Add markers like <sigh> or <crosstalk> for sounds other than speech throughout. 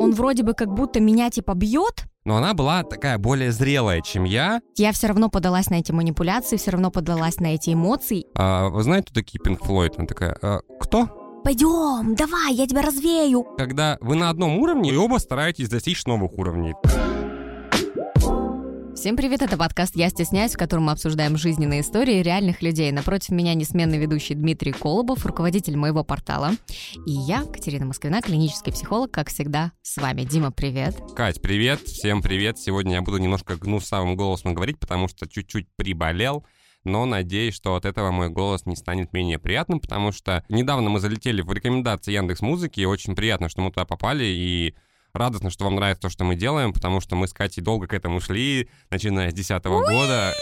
он вроде бы как будто меня типа бьет, Но она была такая более зрелая, чем я. я все равно подалась на эти манипуляции, все равно подалась на эти эмоции. А, вы знаете, кто такие Пинк Флойд? Она такая, «А, кто? Пойдем, давай, я тебя развею. Когда вы на одном уровне, и оба стараетесь достичь новых уровней. Всем привет, это подкаст «Я стесняюсь», в котором мы обсуждаем жизненные истории реальных людей. Напротив меня несменный ведущий Дмитрий Колобов, руководитель моего портала. И я, Катерина Москвина, клинический психолог, как всегда, с вами. Дима, привет. Кать, привет, всем привет. Сегодня я буду немножко гнусавым голосом говорить, потому что чуть-чуть приболел. Но надеюсь, что от этого мой голос не станет менее приятным, потому что недавно мы залетели в рекомендации Яндекс Музыки, и очень приятно, что мы туда попали, и радостно, что вам нравится то, что мы делаем, потому что мы с Катей долго к этому шли, начиная с 2010 года.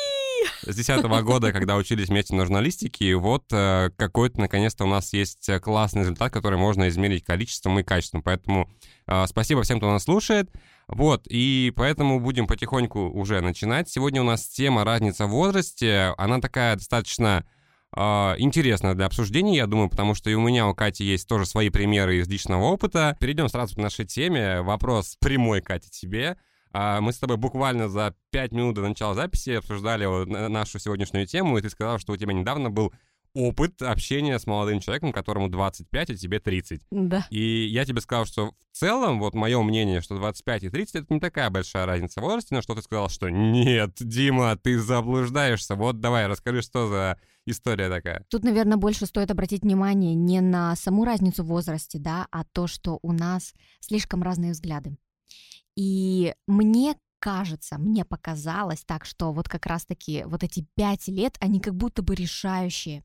С 2010 года, когда учились вместе на журналистике, и вот э, какой-то, наконец-то, у нас есть э, классный результат, который можно измерить количеством и качеством. Поэтому э, спасибо всем, кто нас слушает. Вот, и поэтому будем потихоньку уже начинать. Сегодня у нас тема разница в возрасте. Она такая достаточно э, интересная для обсуждения, я думаю, потому что и у меня, у Кати есть тоже свои примеры из личного опыта. Перейдем сразу к нашей теме. Вопрос прямой, Катя, тебе. А, Мы с тобой буквально за 5 минут до начала записи обсуждали нашу сегодняшнюю тему, и ты сказал, что у тебя недавно был опыт общения с молодым человеком, которому 25, а тебе 30. Да. И я тебе сказал, что в целом, вот мое мнение, что 25 и 30 это не такая большая разница в возрасте, но что ты сказал, что нет, Дима, ты заблуждаешься. Вот давай, расскажи, что за история такая. Тут, наверное, больше стоит обратить внимание не на саму разницу в возрасте, да, а то, что у нас слишком разные взгляды. И мне кажется, мне показалось так, что вот как раз-таки вот эти пять лет, они как будто бы решающие.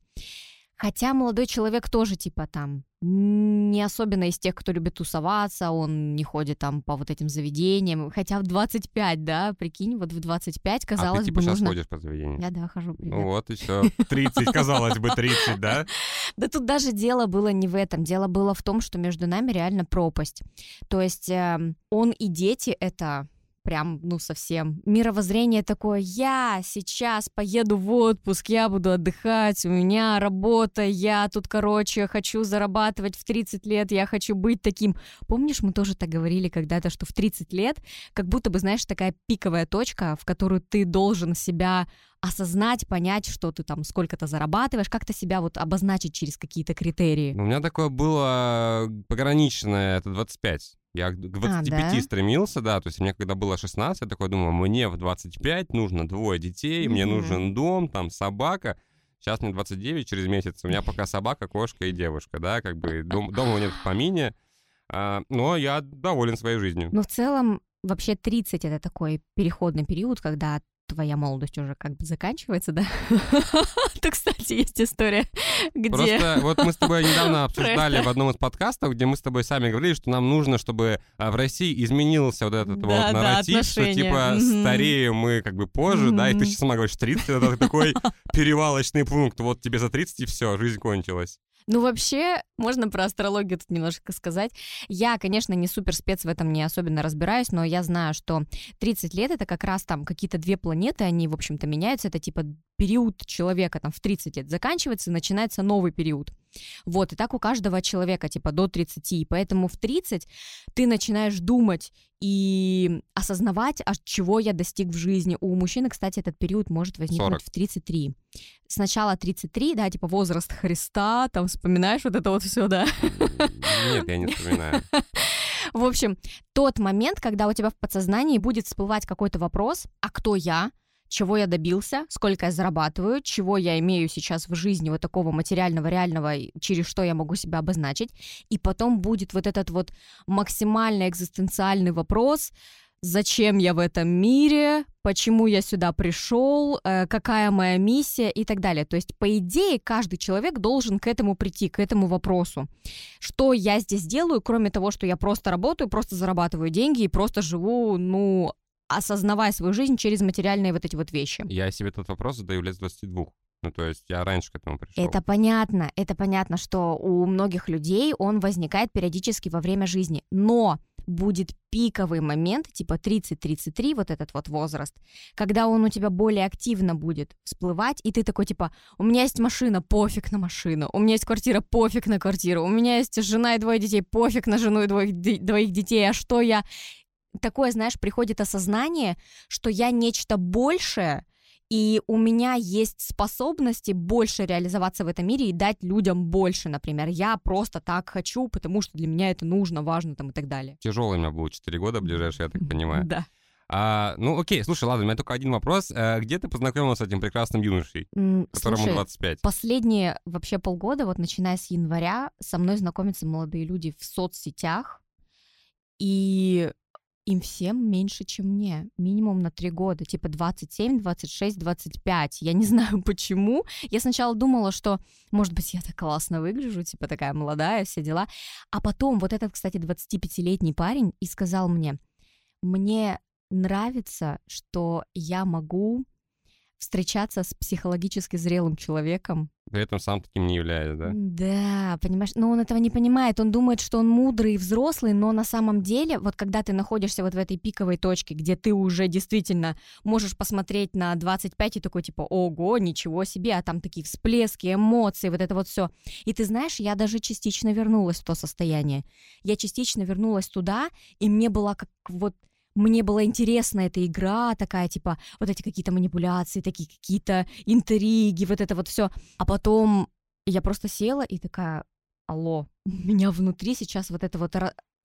Хотя молодой человек тоже типа там не особенно из тех, кто любит тусоваться, он не ходит там по вот этим заведениям. Хотя в 25, да, прикинь, вот в 25, а казалось ты типа бы, сейчас нужно... ходишь по заведению? Я, да, хожу, привет. Ну вот и все. 30, казалось бы, 30, да? <laughs> Да тут даже дело было не в этом. Дело было в том, что между нами реально пропасть. То есть эм, он и дети — это прям, ну, совсем. Мировоззрение такое, я сейчас поеду в отпуск, я буду отдыхать, у меня работа, я тут, короче, хочу зарабатывать в 30 лет, я хочу быть таким. Помнишь, мы тоже так говорили когда-то, что в 30 лет как будто бы, знаешь, такая пиковая точка, в которую ты должен себя осознать, понять, что ты там сколько-то зарабатываешь, как-то себя вот обозначить через какие-то критерии. Ну, У меня такое было пограничное, это 25. Я к 25 да? стремился, да, то есть мне когда было 16, я такой думал, мне в 25 нужно двое детей, мне Мгм. нужен дом, там собака. Сейчас мне 29 через месяц, у меня <laughs> пока собака, кошка и девушка, да, как бы <laughs> дом, дома нет в помине, а, но я доволен своей жизнью. Но в целом вообще 30 это такой переходный период, когда твоя молодость уже как бы заканчивается, да? <laughs> То, кстати, есть история, где... Просто вот мы с тобой недавно <laughs> обсуждали это. в одном из подкастов, где мы с тобой сами говорили, что нам нужно, чтобы а, в России изменился вот этот Да, вот да, нарратив, что типа Мгм. стареем мы как бы позже, да, и ты сейчас сама говоришь, 30 это такой перевалочный пункт, вот тебе за 30 и все, жизнь кончилась. Ну, вообще, можно про астрологию тут немножко сказать. Я, конечно, не супер спец в этом, не особенно разбираюсь, но я знаю, что 30 лет — это как раз там какие-то две планеты, они, в общем-то, меняются. Это типа период человека там в 30 лет заканчивается, и начинается новый период. Вот, и так у каждого человека, типа, до 30. И поэтому в 30 ты начинаешь думать и осознавать, а чего я достиг в жизни. У мужчины, кстати, этот период может возникнуть 40. в 33. Сначала 33, да, типа возраст Христа, там вспоминаешь вот это вот все, да. Нет, я не вспоминаю. <laughs> В общем, тот момент, когда у тебя в подсознании будет всплывать какой-то вопрос, а кто я, чего я добился, сколько я зарабатываю, чего я имею сейчас в жизни вот такого материального, реального, через что я могу себя обозначить. И потом будет вот этот вот максимально экзистенциальный вопрос, зачем я в этом мире, почему я сюда пришел, э, какая моя миссия и так далее. То есть, по идее, каждый человек должен к этому прийти, к этому вопросу. Что я здесь делаю, кроме того, что я просто работаю, просто зарабатываю деньги и просто живу, ну, осознавая свою жизнь через материальные вот эти вот вещи. Я себе этот вопрос задаю лет с 22. Ну, то есть я раньше к этому пришел. Это понятно, это понятно, что у многих людей он возникает периодически во время жизни. Но будет пиковый момент, типа 30-33, вот этот вот возраст, когда он у тебя более активно будет всплывать, и ты такой, типа, у меня есть машина, пофиг на машину, у меня есть квартира, пофиг на квартиру, у меня есть жена и двое детей, пофиг на жену и двоих, двоих детей, а что я... Такое, знаешь, приходит осознание, что я нечто большее, и у меня есть способности больше реализоваться в этом мире и дать людям больше, например. Я просто так хочу, потому что для меня это нужно, важно там и так далее. Тяжелый у меня был 4 года ближайшие, я так понимаю. Да. А, ну, окей, слушай, ладно, у меня только один вопрос. А, где ты познакомилась с этим прекрасным юношей, которому слушай, 25? Последние вообще полгода, вот начиная с января, со мной знакомятся молодые люди в соцсетях, и им всем меньше, чем мне. Минимум на три года. Типа 27, 26, 25. Я не <laughs> знаю почему. Я сначала думала, что, может быть, я так классно выгляжу, типа такая молодая, все дела. А потом вот этот, кстати, 25-летний парень и сказал мне, мне нравится, что я могу встречаться с психологически зрелым человеком. При этом сам таким не является, да? Да, понимаешь, но он этого не понимает, он думает, что он мудрый и взрослый, но на самом деле, вот когда ты находишься вот в этой пиковой точке, где ты уже действительно можешь посмотреть на 25 и такой типа, ого, ничего себе, а там такие всплески, эмоции, вот это вот все. И ты знаешь, я даже частично вернулась в то состояние. Я частично вернулась туда, и мне была как вот мне была интересна эта игра такая, типа, вот эти какие-то манипуляции, такие какие-то интриги, вот это вот все. А потом я просто села и такая, алло, <laughs> у меня внутри сейчас вот это вот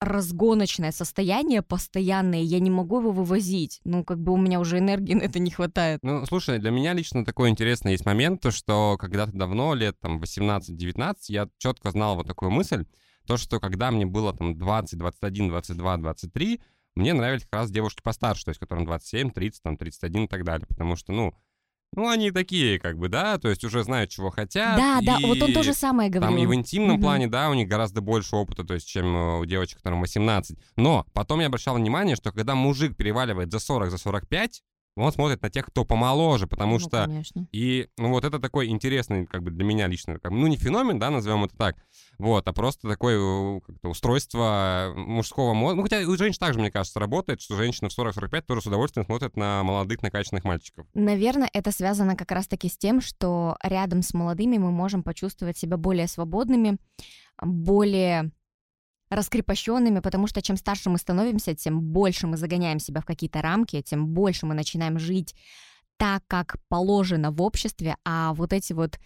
разгоночное состояние постоянное, я не могу его вывозить. Ну, как бы у меня уже энергии <laughs> на это не хватает. Ну, слушай, для меня лично такой интересный есть момент, то, что когда-то давно, лет там 18-19, я четко знал вот такую мысль, то, что когда мне было там 20, 21, 22, 23, мне нравились как раз девушки постарше, то есть которым 27, 30, там, 31 и так далее, потому что, ну, ну, они такие, как бы, да, то есть уже знают, чего хотят. Да, и, да, вот он то же самое говорил. Там и в интимном угу. плане, да, у них гораздо больше опыта, то есть, чем э, у девочек, которым 18. Но потом я обращал внимание, что когда мужик переваливает за 40, за 45, он смотрит на тех, кто помоложе, потому ну, что... Конечно. И ну, вот это такой интересный, как бы для меня лично, как, ну не феномен, да, назовем это так, вот, а просто такое как-то устройство мужского мозга. Ну, хотя у женщин также, мне кажется, работает, что женщины в 40-45 тоже с удовольствием смотрят на молодых, накачанных мальчиков. Наверное, это связано как раз-таки с тем, что рядом с молодыми мы можем почувствовать себя более свободными, более раскрепощенными, потому что чем старше мы становимся, тем больше мы загоняем себя в какие-то рамки, тем больше мы начинаем жить так, как положено в обществе, а вот эти вот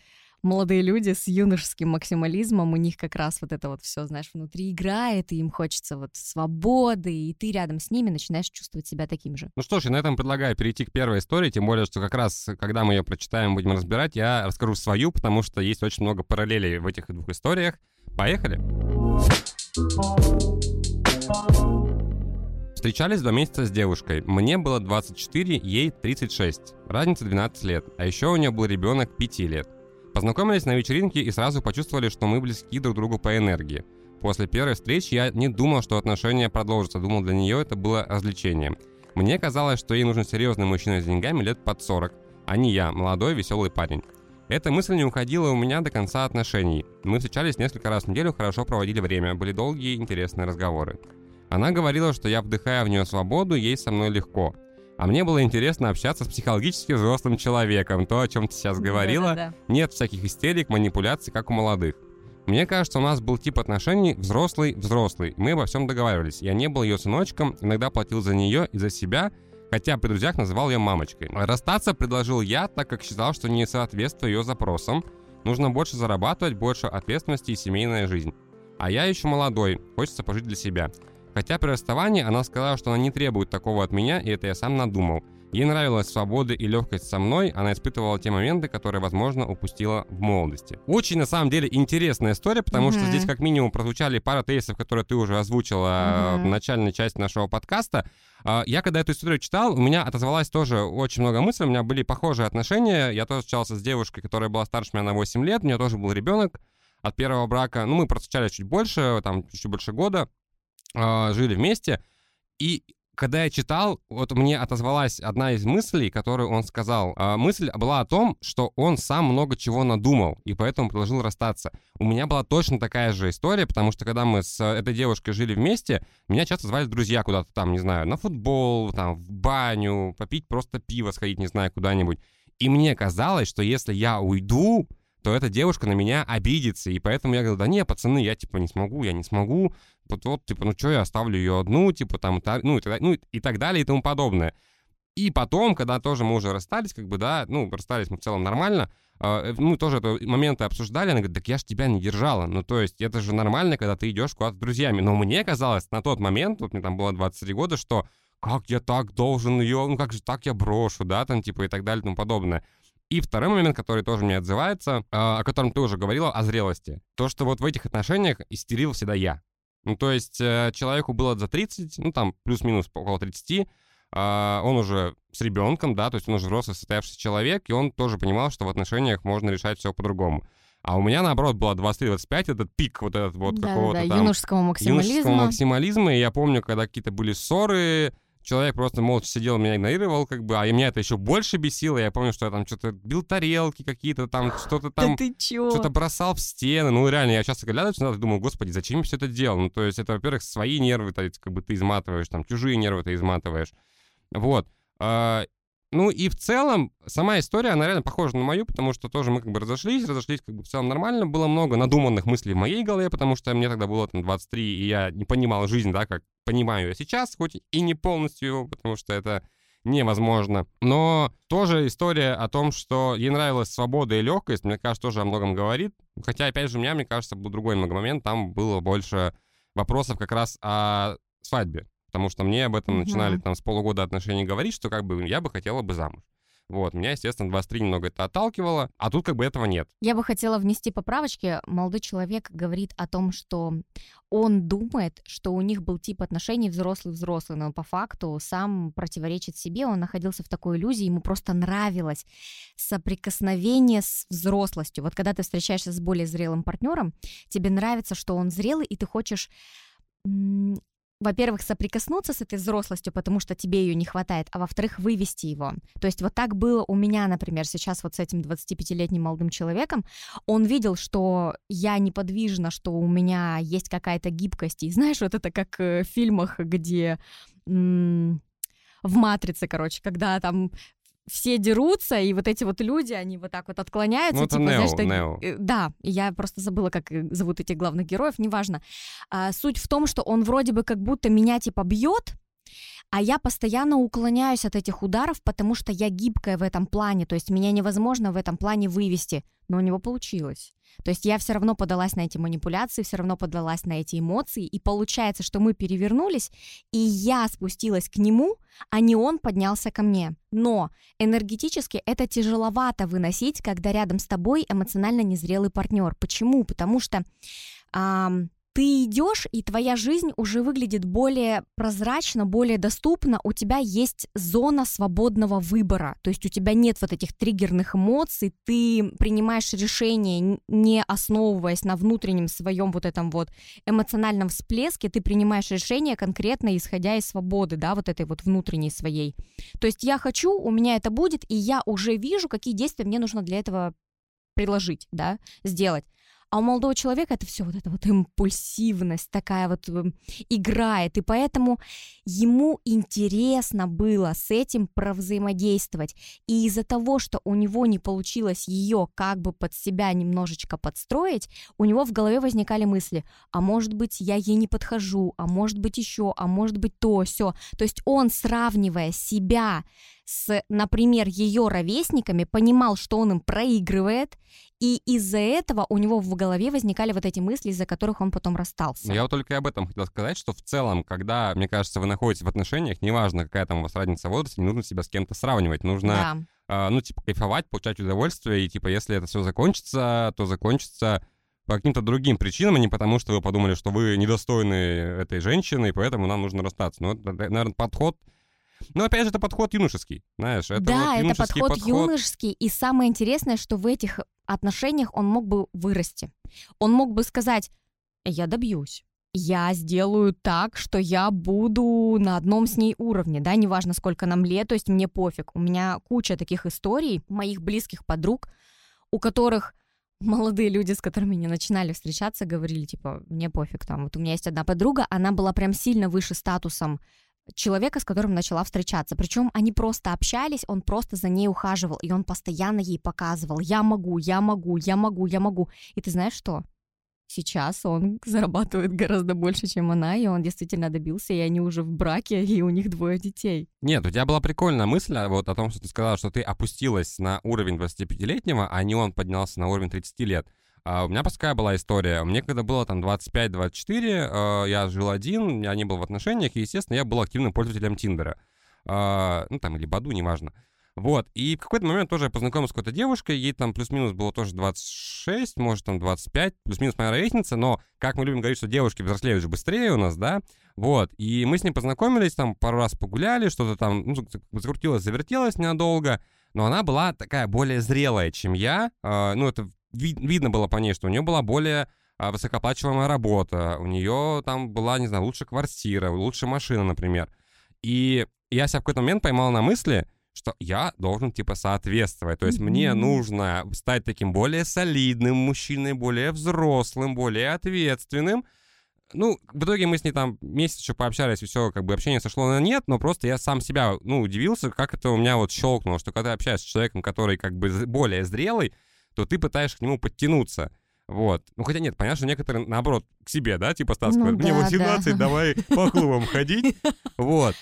молодые люди с юношеским максимализмом, у них как раз вот это вот все, знаешь, внутри играет, и им хочется вот свободы, и ты рядом с ними начинаешь чувствовать себя таким же. Ну что ж, я на этом предлагаю перейти к первой истории, тем более, что как раз, когда мы ее прочитаем, будем разбирать, я расскажу свою, потому что есть очень много параллелей в этих двух историях. Поехали! Встречались два месяца с девушкой. Мне было 24, ей 36. Разница 12 лет. А еще у нее был ребенок 5 лет. Познакомились на вечеринке и сразу почувствовали, что мы близки друг другу по энергии. После первой встречи я не думал, что отношения продолжатся. Думал, для нее это было развлечением. Мне казалось, что ей нужен серьезный мужчина с деньгами лет под 40, а не я, молодой веселый парень. Эта мысль не уходила у меня до конца отношений. Мы встречались несколько раз в неделю, хорошо проводили время, были долгие интересные разговоры. Она говорила, что я вдыхаю в нее свободу, ей со мной легко. А мне было интересно общаться с психологически взрослым человеком, то, о чем ты сейчас говорила. Да-да-да. Нет всяких истерик, манипуляций, как у молодых. Мне кажется, у нас был тип отношений взрослый-взрослый. Мы обо всем договаривались. Я не был ее сыночком, иногда платил за нее и за себя, хотя при друзьях называл ее мамочкой. Расстаться предложил я, так как считал, что не соответствую ее запросам. Нужно больше зарабатывать, больше ответственности и семейная жизнь. А я еще молодой, хочется пожить для себя. Хотя при расставании она сказала, что она не требует такого от меня, и это я сам надумал. Ей нравилась свобода и легкость со мной, она испытывала те моменты, которые, возможно, упустила в молодости. Очень, на самом деле, интересная история, потому mm-hmm. что здесь как минимум прозвучали пара тезисов, которые ты уже озвучила mm-hmm. в начальной части нашего подкаста. А, я когда эту историю читал, у меня отозвалась тоже очень много мыслей, у меня были похожие отношения. Я тоже встречался с девушкой, которая была старше меня на 8 лет, у нее тоже был ребенок от первого брака. Ну, мы встречались чуть больше, там, чуть больше года, а, жили вместе. И когда я читал, вот мне отозвалась одна из мыслей, которую он сказал. А, мысль была о том, что он сам много чего надумал, и поэтому предложил расстаться. У меня была точно такая же история, потому что когда мы с этой девушкой жили вместе, меня часто звали друзья куда-то там, не знаю, на футбол, там, в баню, попить просто пиво, сходить, не знаю, куда-нибудь. И мне казалось, что если я уйду, то эта девушка на меня обидится. И поэтому я говорю, да не, пацаны, я типа не смогу, я не смогу. Вот, вот типа, ну что, я оставлю ее одну, типа там, ну и, так, ну и так далее и тому подобное. И потом, когда тоже мы уже расстались, как бы, да, ну, расстались мы в целом нормально, э, мы тоже это моменты обсуждали, она говорит, так я же тебя не держала. Ну, то есть, это же нормально, когда ты идешь куда-то с друзьями. Но мне казалось на тот момент, вот мне там было 23 года, что как я так должен ее, ну как же так я брошу, да, там, типа, и так далее и тому подобное. И второй момент, который тоже мне отзывается, а, о котором ты уже говорила, о зрелости. То, что вот в этих отношениях истерил всегда я. Ну, то есть э, человеку было за 30, ну, там, плюс-минус около 30, а, он уже с ребенком, да, то есть он уже взрослый, состоявшийся человек, и он тоже понимал, что в отношениях можно решать все по-другому. А у меня, наоборот, было 23-25, этот пик вот этот вот да, какого-то да, там... юношеского максимализма. Юношеского максимализма, и я помню, когда какие-то были ссоры, человек просто молча сидел, меня игнорировал, как бы, а меня это еще больше бесило. Я помню, что я там что-то бил тарелки какие-то, там что-то там, да что-то бросал в стены. Ну, реально, я часто глядываю это, думаю, господи, зачем я все это делал? Ну, то есть это, во-первых, свои нервы, то есть, как бы ты изматываешь, там, чужие нервы ты изматываешь. Вот. А, ну и в целом, сама история, она реально похожа на мою, потому что тоже мы как бы разошлись, разошлись как бы в целом нормально. Было много надуманных мыслей в моей голове, потому что мне тогда было там 23, и я не понимал жизнь, да, как понимаю я сейчас, хоть и не полностью потому что это невозможно. Но тоже история о том, что ей нравилась свобода и легкость, мне кажется, тоже о многом говорит. Хотя, опять же, у меня, мне кажется, был другой момент, там было больше вопросов как раз о свадьбе потому что мне об этом mm-hmm. начинали там с полугода отношений говорить, что как бы я бы хотела бы замуж. Вот, меня, естественно, 23 немного это отталкивало, а тут как бы этого нет. Я бы хотела внести поправочки. Молодой человек говорит о том, что он думает, что у них был тип отношений взрослый-взрослый, но по факту сам противоречит себе, он находился в такой иллюзии, ему просто нравилось соприкосновение с взрослостью. Вот когда ты встречаешься с более зрелым партнером, тебе нравится, что он зрелый, и ты хочешь во-первых, соприкоснуться с этой взрослостью, потому что тебе ее не хватает, а во-вторых, вывести его. То есть вот так было у меня, например, сейчас вот с этим 25-летним молодым человеком. Он видел, что я неподвижна, что у меня есть какая-то гибкость. И знаешь, вот это как э, в фильмах, где в «Матрице», короче, когда там все дерутся, и вот эти вот люди, они вот так вот отклоняются. Ну, типа, Нео, знаешь, что... Нео. Э, да, я просто забыла, как э, зовут этих главных героев, неважно. А, суть в том, что он вроде бы как будто меня типа бьет, а я постоянно уклоняюсь от этих ударов, потому что я гибкая в этом плане, то есть меня невозможно в этом плане вывести, но у него получилось. То есть я все равно подалась на эти манипуляции, все равно подалась на эти эмоции, и получается, что мы перевернулись, и я спустилась к нему, а не он поднялся ко мне. Но энергетически это тяжеловато выносить, когда рядом с тобой эмоционально незрелый партнер. Почему? Потому что ам, ты идешь, и твоя жизнь уже выглядит более прозрачно, более доступно, у тебя есть зона свободного выбора, то есть у тебя нет вот этих триггерных эмоций, ты принимаешь решение, не основываясь на внутреннем своем вот этом вот эмоциональном всплеске, ты принимаешь решение конкретно исходя из свободы, да, вот этой вот внутренней своей. То есть я хочу, у меня это будет, и я уже вижу, какие действия мне нужно для этого приложить, да, сделать. А у молодого человека это все вот эта вот импульсивность такая вот эм, играет, и поэтому ему интересно было с этим провзаимодействовать. И из-за того, что у него не получилось ее как бы под себя немножечко подстроить, у него в голове возникали мысли, а может быть я ей не подхожу, а может быть еще, а может быть то, все. То есть он, сравнивая себя с, например, ее ровесниками, понимал, что он им проигрывает, и из-за этого у него в голове возникали вот эти мысли, из-за которых он потом расстался. Я вот только об этом хотел сказать, что в целом, когда, мне кажется, вы находитесь в отношениях, неважно, какая там у вас разница в возрасте, не нужно себя с кем-то сравнивать, нужно, да. э, ну, типа, кайфовать, получать удовольствие, и, типа, если это все закончится, то закончится по каким-то другим причинам, а не потому, что вы подумали, что вы недостойны этой женщины, и поэтому нам нужно расстаться. Ну, это, наверное, подход но опять же, это подход юношеский, знаешь. Это да, вот это подход, подход юношеский. И самое интересное, что в этих отношениях он мог бы вырасти. Он мог бы сказать, я добьюсь. я сделаю так, что я буду на одном с ней уровне, да, неважно, сколько нам лет, то есть мне пофиг. У меня куча таких историй моих близких подруг, у которых молодые люди, с которыми не начинали встречаться, говорили, типа, мне пофиг, там, вот у меня есть одна подруга, она была прям сильно выше статусом человека, с которым начала встречаться. Причем они просто общались, он просто за ней ухаживал, и он постоянно ей показывал, я могу, я могу, я могу, я могу. И ты знаешь что? Сейчас он <laughs> зарабатывает гораздо больше, чем она, и он действительно добился, и они уже в браке, и у них двое детей. Нет, у тебя была прикольная мысль а, вот о том, что ты сказала, что ты опустилась на уровень 25-летнего, а не он поднялся на уровень 30 лет. А у меня такая была история. Мне когда было там 25-24, э, я жил один, я не был в отношениях, и, естественно, я был активным пользователем Тиндера. Э, ну, там, или Баду, неважно. Вот, и в какой-то момент тоже я познакомился с какой-то девушкой, ей там плюс-минус было тоже 26, может там 25, плюс-минус моя ровесница, но, как мы любим говорить, что девушки взрослеют же быстрее у нас, да, вот, и мы с ней познакомились, там пару раз погуляли, что-то там, ну, закрутилось, завертелось ненадолго, но она была такая более зрелая, чем я, э, ну, это ви- видно было по ней, что у нее была более э, высокооплачиваемая работа, у нее там была, не знаю, лучше квартира, лучше машина, например, и я себя в какой-то момент поймал на мысли, что я должен, типа, соответствовать. То есть mm-hmm. мне нужно стать таким более солидным мужчиной, более взрослым, более ответственным. Ну, в итоге мы с ней там месяц еще пообщались, и все, как бы общение сошло на нет, но просто я сам себя, ну, удивился, как это у меня вот щелкнуло, что когда ты общаешься с человеком, который как бы более зрелый, то ты пытаешься к нему подтянуться. Вот. Ну, хотя нет, понятно, что некоторые, наоборот, к себе, да, типа стаскивают. Ну, Мне да, 18, да. давай по клубам ходить. Вот.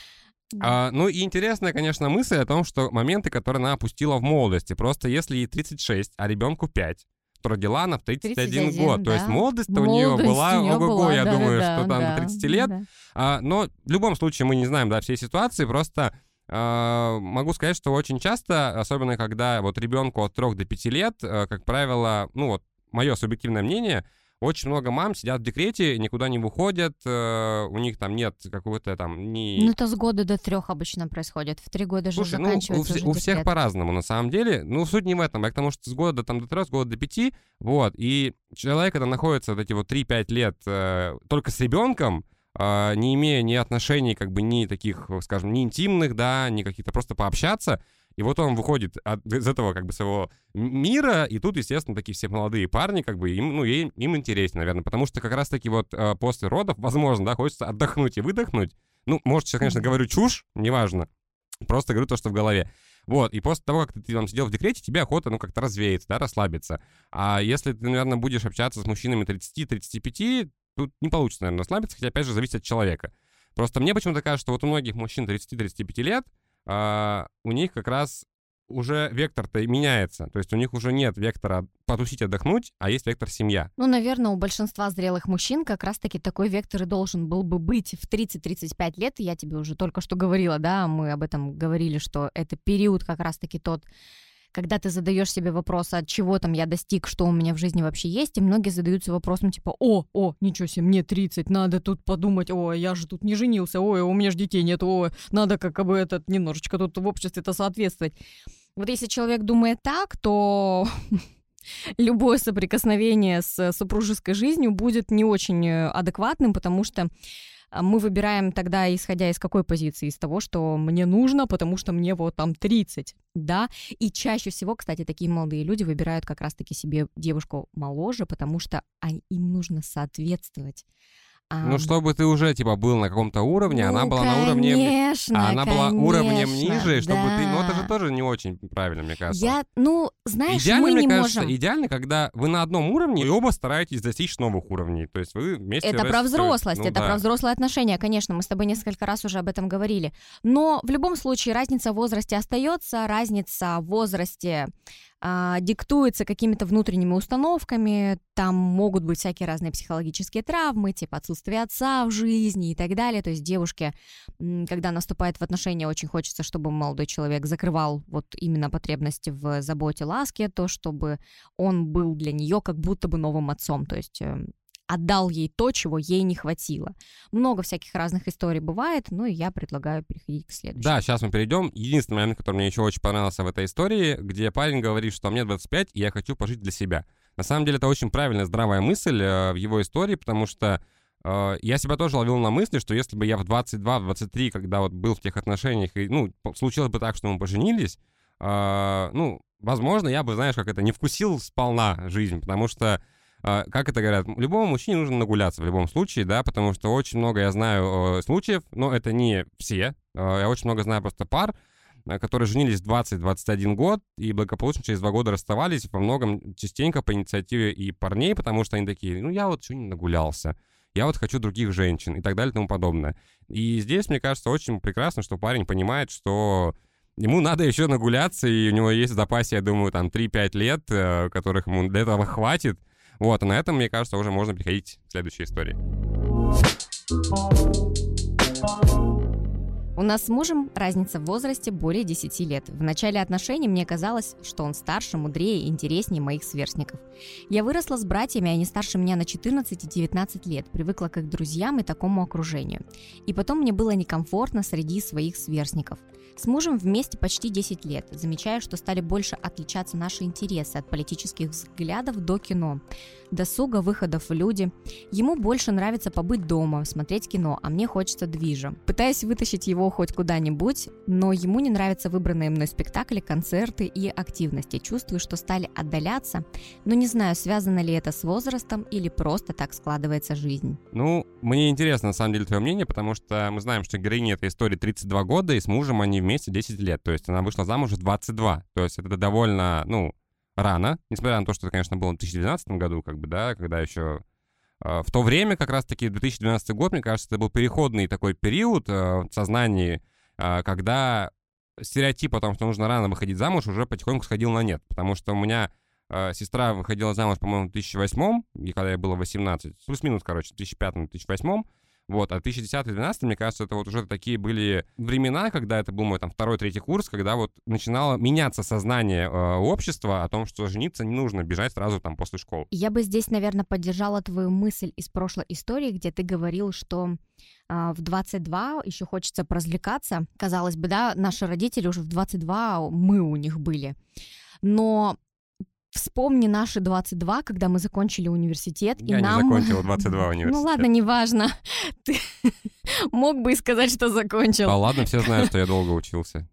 А, ну и интересная, конечно, мысль о том, что моменты, которые она опустила в молодости. Просто если ей 36, а ребенку 5, то родила она в 31 31 год. Да. То есть молодость-то у нее была, ого-го, я да, думаю, да, что там да, до 30 лет. Да. А, но в любом случае мы не знаем, да, всей ситуации, просто могу сказать, что очень часто, особенно когда вот ребенку от 3 до 5 лет, а, как правило, ну вот мое субъективное мнение — очень много мам сидят в декрете, никуда не выходят, э, у них там нет какого-то там ни... Ну, это с года до трех обычно происходит. В три года же Слушай, заканчивается ну, у, у всех по-разному, на самом деле. Ну, суть не в этом, а потому что с года там, до трех, с года до пяти, вот. И человек, когда находится вот эти вот 3-5 лет э, только с ребенком, э, не имея ни отношений, как бы, ни таких, скажем, ни интимных, да, ни каких-то просто пообщаться, и вот он выходит от, из этого как бы своего мира, и тут, естественно, такие все молодые парни, как бы им, ну, им, им интереснее, наверное, потому что как раз-таки вот э, после родов, возможно, да, хочется отдохнуть и выдохнуть. Ну, может, сейчас, конечно, говорю чушь, неважно, просто говорю то, что в голове. Вот, и после того, как ты, там сидел в декрете, тебе охота, ну, как-то развеяться, да, расслабиться. А если ты, наверное, будешь общаться с мужчинами 30-35, тут не получится, наверное, расслабиться, хотя, опять же, зависит от человека. Просто мне почему-то кажется, что вот у многих мужчин 30-35 лет а, у них как раз уже вектор-то меняется. То есть у них уже нет вектора потусить, отдохнуть, а есть вектор семья. Ну, наверное, у большинства зрелых мужчин как раз-таки такой вектор и должен был бы быть в 30-35 лет. Я тебе уже только что говорила, да, мы об этом говорили, что это период как раз-таки тот, когда ты задаешь себе вопрос, от чего там я достиг, что у меня в жизни вообще есть, и многие задаются вопросом типа, о, о, ничего себе, мне 30, надо тут подумать, о, я же тут не женился, ой, у меня же детей нет, о, надо как бы этот немножечко тут в обществе-то соответствовать. Вот если человек думает так, то <laughs> любое соприкосновение с супружеской жизнью будет не очень э, адекватным, потому что а мы выбираем тогда, исходя из какой позиции? Из того, что мне нужно, потому что мне вот там 30, да? И чаще всего, кстати, такие молодые люди выбирают как раз-таки себе девушку моложе, потому что им нужно соответствовать. Ну, чтобы ты уже, типа, был на каком-то уровне, ну, она была конечно, на уровне... А она была уровнем ниже, чтобы да. ты... Ну, это же тоже не очень правильно, мне кажется. Я, ну, знаешь, идеально, мы мне не кажется, можем... идеально, когда вы на одном уровне, и оба стараетесь достичь новых уровней. То есть вы вместе... Это про взрослость, ну, это да. про взрослые отношения, конечно, мы с тобой несколько раз уже об этом говорили. Но в любом случае разница в возрасте остается, разница в возрасте а, диктуется какими-то внутренними установками, там могут быть всякие разные психологические травмы, типа отсутствие отца в жизни и так далее. То есть девушке, когда наступает в отношения, очень хочется, чтобы молодой человек закрывал вот именно потребности в заботе, ласке, то, чтобы он был для нее как будто бы новым отцом. То есть эм, отдал ей то, чего ей не хватило. Много всяких разных историй бывает, ну и я предлагаю переходить к следующему. Да, сейчас мы перейдем. Единственный момент, который мне еще очень понравился в этой истории, где парень говорит, что мне 25, и я хочу пожить для себя. На самом деле это очень правильная, здравая мысль э, в его истории, потому что э, я себя тоже ловил на мысли, что если бы я в 22-23, когда вот был в тех отношениях, и, ну, случилось бы так, что мы поженились, э, ну, возможно, я бы, знаешь, как это, не вкусил сполна жизнь, потому что как это говорят, любому мужчине нужно нагуляться в любом случае, да, потому что очень много я знаю э, случаев, но это не все. Э, я очень много знаю просто пар, э, которые женились 20-21 год и благополучно через два года расставались, во многом частенько по инициативе и парней, потому что они такие, ну я вот сегодня нагулялся, я вот хочу других женщин и так далее и тому подобное. И здесь, мне кажется, очень прекрасно, что парень понимает, что ему надо еще нагуляться, и у него есть в запасе, я думаю, там 3-5 лет, которых ему для этого хватит, вот, и на этом, мне кажется, уже можно переходить к следующей истории. У нас с мужем разница в возрасте более 10 лет. В начале отношений мне казалось, что он старше, мудрее и интереснее моих сверстников. Я выросла с братьями, они старше меня на 14 и 19 лет, привыкла к их друзьям и такому окружению. И потом мне было некомфортно среди своих сверстников – с мужем вместе почти 10 лет. Замечаю, что стали больше отличаться наши интересы от политических взглядов до кино, досуга, выходов в люди. Ему больше нравится побыть дома, смотреть кино, а мне хочется движа. Пытаюсь вытащить его хоть куда-нибудь, но ему не нравятся выбранные мной спектакли, концерты и активности. Чувствую, что стали отдаляться, но не знаю, связано ли это с возрастом или просто так складывается жизнь. Ну, мне интересно, на самом деле, твое мнение, потому что мы знаем, что героиня этой истории 32 года, и с мужем они вместе 10 лет. То есть она вышла замуж в 22. То есть это довольно, ну, рано, несмотря на то, что это, конечно, было в 2012 году, как бы, да, когда еще в то время, как раз-таки 2012 год, мне кажется, это был переходный такой период э, в сознании, э, когда стереотип о том, что нужно рано выходить замуж, уже потихоньку сходил на нет. Потому что у меня сестра выходила замуж, по-моему, в 2008, и когда я было 18, плюс-минус, короче, в 2005-2008, вот, а 2010-2012, мне кажется, это вот уже такие были времена, когда это был мой там второй, третий курс, когда вот начинало меняться сознание э, общества о том, что жениться не нужно бежать сразу там после школы. Я бы здесь, наверное, поддержала твою мысль из прошлой истории, где ты говорил, что э, в 22 еще хочется поразвлекаться. Казалось бы, да, наши родители уже в 22, мы у них были. Но Вспомни наши 22, когда мы закончили университет. Я и не нам... закончил <laughs> 22 университет. Ну ладно, неважно. <laughs> Ты мог бы и сказать, что закончил. А ладно, все знают, что я долго учился.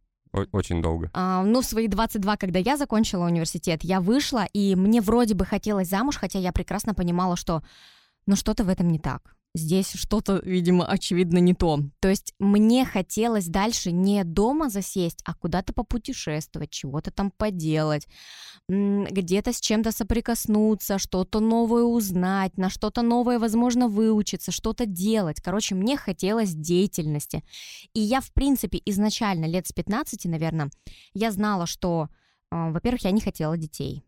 Очень долго. А, ну, в свои 22, когда я закончила университет, я вышла, и мне вроде бы хотелось замуж, хотя я прекрасно понимала, что ну что-то в этом не так здесь что-то, видимо, очевидно не то. То есть мне хотелось дальше не дома засесть, а куда-то попутешествовать, чего-то там поделать, где-то с чем-то соприкоснуться, что-то новое узнать, на что-то новое, возможно, выучиться, что-то делать. Короче, мне хотелось деятельности. И я, в принципе, изначально, лет с 15, наверное, я знала, что, а, во-первых, я не хотела детей.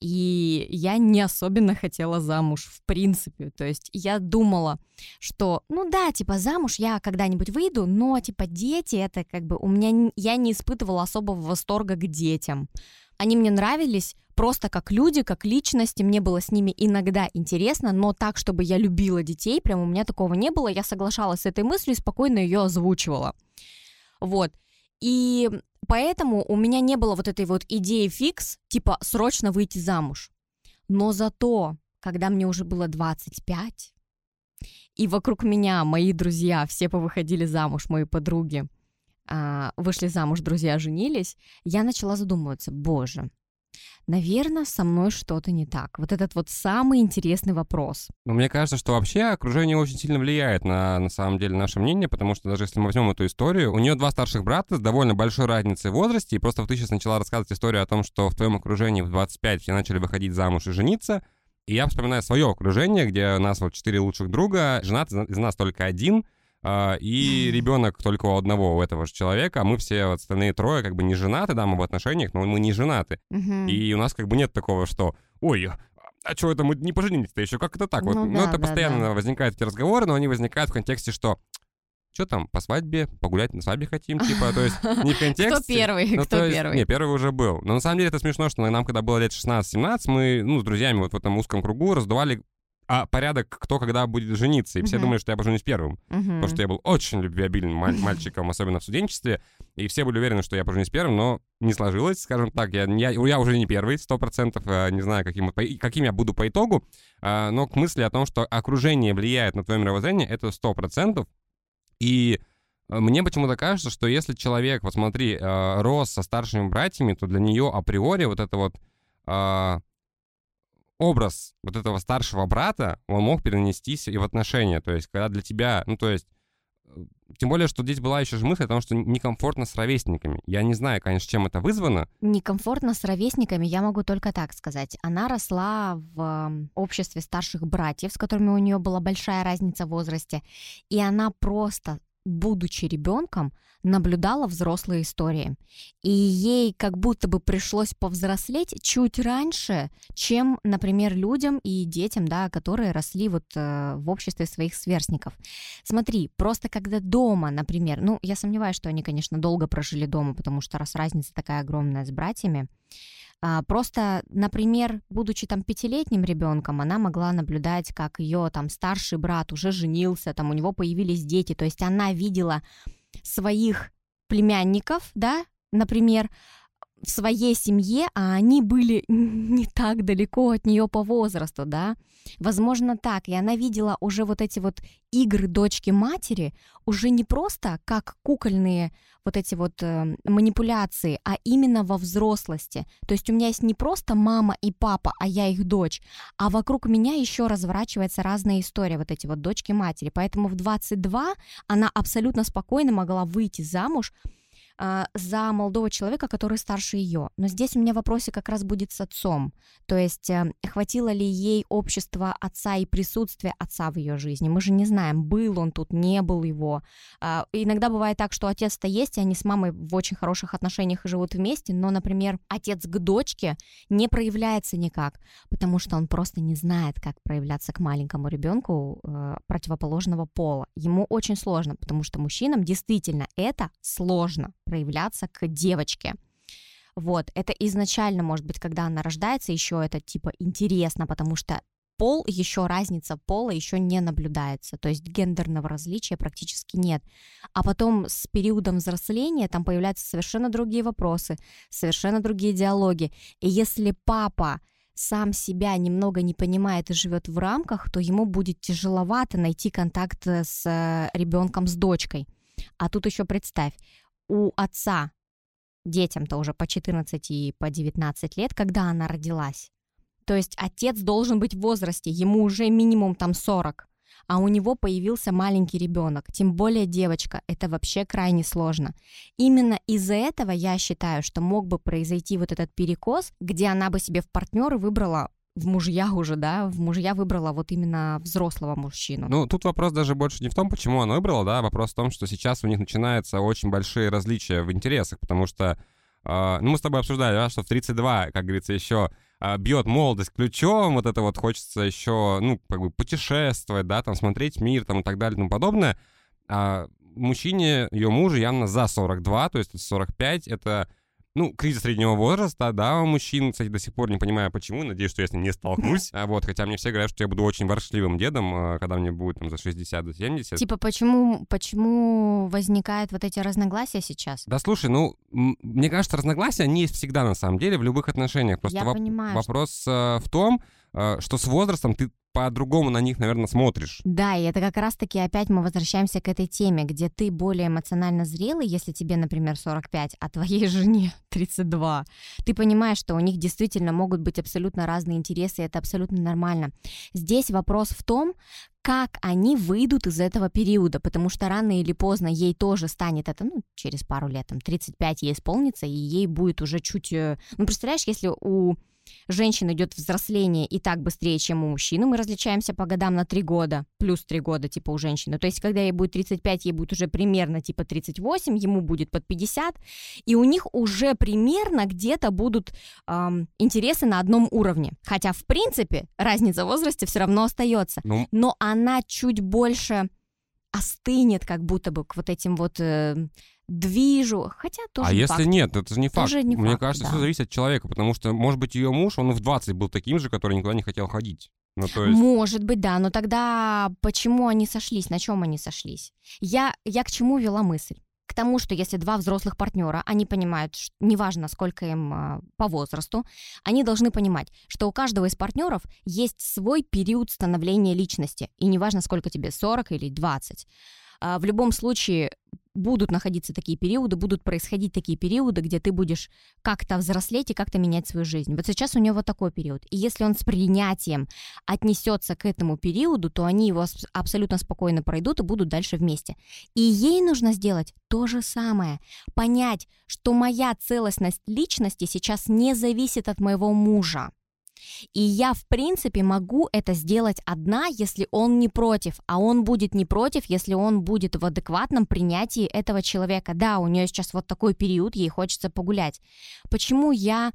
И я не особенно хотела замуж, в принципе. То есть я думала, что, ну да, типа замуж я когда-нибудь выйду, но типа дети, это как бы у меня, я не испытывала особого восторга к детям. Они мне нравились просто как люди, как личности, мне было с ними иногда интересно, но так, чтобы я любила детей, прям у меня такого не было, я соглашалась с этой мыслью и спокойно ее озвучивала. Вот. И Поэтому у меня не было вот этой вот идеи фикс, типа срочно выйти замуж. Но зато, когда мне уже было 25, и вокруг меня мои друзья все повыходили замуж, мои подруги, а, вышли замуж, друзья женились, я начала задумываться, боже, Наверное, со мной что-то не так. Вот этот вот самый интересный вопрос. Но мне кажется, что вообще окружение очень сильно влияет на, на самом деле, наше мнение, потому что даже если мы возьмем эту историю, у нее два старших брата с довольно большой разницей в возрасте, и просто ты сейчас начала рассказывать историю о том, что в твоем окружении в 25 все начали выходить замуж и жениться, и я вспоминаю свое окружение, где у нас вот четыре лучших друга, женат из нас только один — и ребенок только у одного, у этого же человека, а мы все вот остальные трое как бы не женаты, да, мы в отношениях, но мы не женаты. И у нас как бы нет такого, что, ой, а что это мы не поженились-то еще? Как это так? Ну, вот, да, ну это да, постоянно да. возникают эти разговоры, но они возникают в контексте, что что там, по свадьбе, погулять на свадьбе хотим, типа, то есть <laughs> не в контексте... Кто первый, ну, кто есть, первый? Не, первый уже был. Но на самом деле это смешно, что нам, когда было лет 16-17, мы, ну, с друзьями вот в этом узком кругу раздували а порядок, кто когда будет жениться. И все Мгм. думали, что я поженюсь первым. Мгм. Потому что я был очень любвеобильным маль- <laughs> мальчиком, особенно в студенчестве. И все были уверены, что я поженюсь первым, но не сложилось, скажем так. Я, я, я уже не первый, сто процентов. Не знаю, каким, каким я буду по итогу. А, Но к мысли о том, что окружение влияет на твое мировоззрение, это сто процентов. И э, мне почему-то кажется, что если человек, вот смотри, рос со старшими братьями, то для нее априори вот это вот а, образ вот этого старшего брата, он мог перенестись и в отношения. То есть, когда для тебя, ну, то есть, э, тем более, что здесь была еще же мысль о том, что некомфортно с ровесниками. Я не знаю, конечно, чем это вызвано. Некомфортно с ровесниками, я могу только так сказать. Она росла в обществе старших братьев, с которыми у нее была большая разница в возрасте, и она просто, будучи ребенком, наблюдала взрослые истории. И ей как будто бы пришлось повзрослеть чуть раньше, чем, например, людям и детям, да, которые росли вот э, в обществе своих сверстников. Смотри, просто когда дома, например, ну, я сомневаюсь, что они, конечно, долго прожили дома, потому что раз разница такая огромная с братьями, Просто, например, будучи там пятилетним ребенком, она могла наблюдать, как ее там старший брат уже женился, там у него появились дети, то есть она видела своих племянников, да, например, в своей семье, а они были <laughs> не так далеко от нее по возрасту, да. Возможно, так. И она видела уже вот эти вот игры дочки-матери уже не просто как кукольные вот эти вот э, манипуляции, а именно во взрослости. То есть у меня есть не просто мама и папа, а я их дочь, а вокруг меня еще разворачивается разная история, вот эти вот дочки-матери. Поэтому в 22 она абсолютно спокойно могла выйти замуж а, за молодого человека, который старше ее. Но здесь у меня в вопросе как раз будет с отцом. То есть э, хватило ли ей общества отца и присутствия отца в ее жизни? Мы же не знаем, был он тут, не был его. А, Иногда бывает так, что отец-то есть, и они с мамой в очень хороших отношениях и живут вместе, но, например, отец к дочке не проявляется никак, потому что он просто не знает, как проявляться к маленькому ребенку э, противоположного пола. Ему очень сложно, потому что мужчинам действительно это сложно проявляться к девочке. Вот, это изначально, может быть, когда она рождается, еще это типа интересно, потому что пол, еще разница пола еще не наблюдается, то есть гендерного различия практически нет. А потом с периодом взросления там появляются совершенно другие вопросы, совершенно другие диалоги. И если папа сам себя немного не понимает и живет в рамках, то ему будет тяжеловато найти контакт с ребенком, с дочкой. А тут еще представь, у отца детям-то уже по 14 и по 19 лет, когда она родилась. То есть отец должен быть в возрасте, ему уже минимум там 40, а у него появился маленький ребенок, тем более девочка, это вообще крайне сложно. Именно из-за этого я считаю, что мог бы произойти вот этот перекос, где она бы себе в партнеры выбрала в мужья уже, да, в мужья выбрала вот именно взрослого мужчину. Ну, тут вопрос даже больше не в том, почему она выбрала, да, вопрос в том, что сейчас у них начинаются очень большие различия в интересах, потому что, э, ну, мы с тобой обсуждали, да, что в 32, как говорится, еще э, бьет молодость ключом, вот это вот хочется еще, ну, как бы путешествовать, да, там, смотреть мир, там, и так далее, и тому подобное. А мужчине, ее мужу явно за 42, то есть 45, это ну, кризис среднего возраста, да, у мужчин, кстати, до сих пор не понимаю, почему, надеюсь, что я с ним не столкнусь, <laughs> а вот, хотя мне все говорят, что я буду очень воршливым дедом, а, когда мне будет там за 60 до 70. Типа, почему, почему возникают вот эти разногласия сейчас? Да, слушай, ну, мне кажется, разногласия, они есть всегда, на самом деле, в любых отношениях, просто Я воп- понимаю, вопрос что... в том, что с возрастом ты по-другому на них, наверное, смотришь. Да, и это как раз-таки опять мы возвращаемся к этой теме, где ты более эмоционально зрелый, если тебе, например, 45, а твоей <laughs> жене 32. Ты понимаешь, что у них действительно могут быть абсолютно разные интересы, и это абсолютно нормально. Здесь вопрос в том, как они выйдут из этого периода, потому что рано или поздно ей тоже станет это, ну, через пару лет, там, 35 ей исполнится, и ей будет уже чуть... Ну, представляешь, если у женщин идет взросление и так быстрее, чем у мужчины. Мы различаемся по годам на 3 года, плюс 3 года, типа, у женщины. То есть, когда ей будет 35, ей будет уже примерно, типа, 38, ему будет под 50, и у них уже примерно где-то будут эм, интересы на одном уровне. Хотя, в принципе, разница в возрасте все равно остается. Ну, Но она чуть больше остынет, как будто бы к вот этим вот... Э, движу, хотя тоже а не если факт. нет, это же не факт. Тоже не Мне факт, кажется, да. все зависит от человека, потому что, может быть, ее муж, он в 20 был таким же, который никуда не хотел ходить. Ну, то есть... Может быть, да, но тогда почему они сошлись, на чем они сошлись? Я, я к чему вела мысль? К тому, что если два взрослых партнера, они понимают, что, неважно, сколько им э, по возрасту, они должны понимать, что у каждого из партнеров есть свой период становления личности, и неважно, сколько тебе, 40 или 20. Э, в любом случае, будут находиться такие периоды, будут происходить такие периоды, где ты будешь как-то взрослеть и как-то менять свою жизнь. Вот сейчас у него вот такой период. И если он с принятием отнесется к этому периоду, то они его абсолютно спокойно пройдут и будут дальше вместе. И ей нужно сделать то же самое. Понять, что моя целостность личности сейчас не зависит от моего мужа. И я, в принципе, могу это сделать одна, если он не против, а он будет не против, если он будет в адекватном принятии этого человека. Да, у нее сейчас вот такой период, ей хочется погулять. Почему я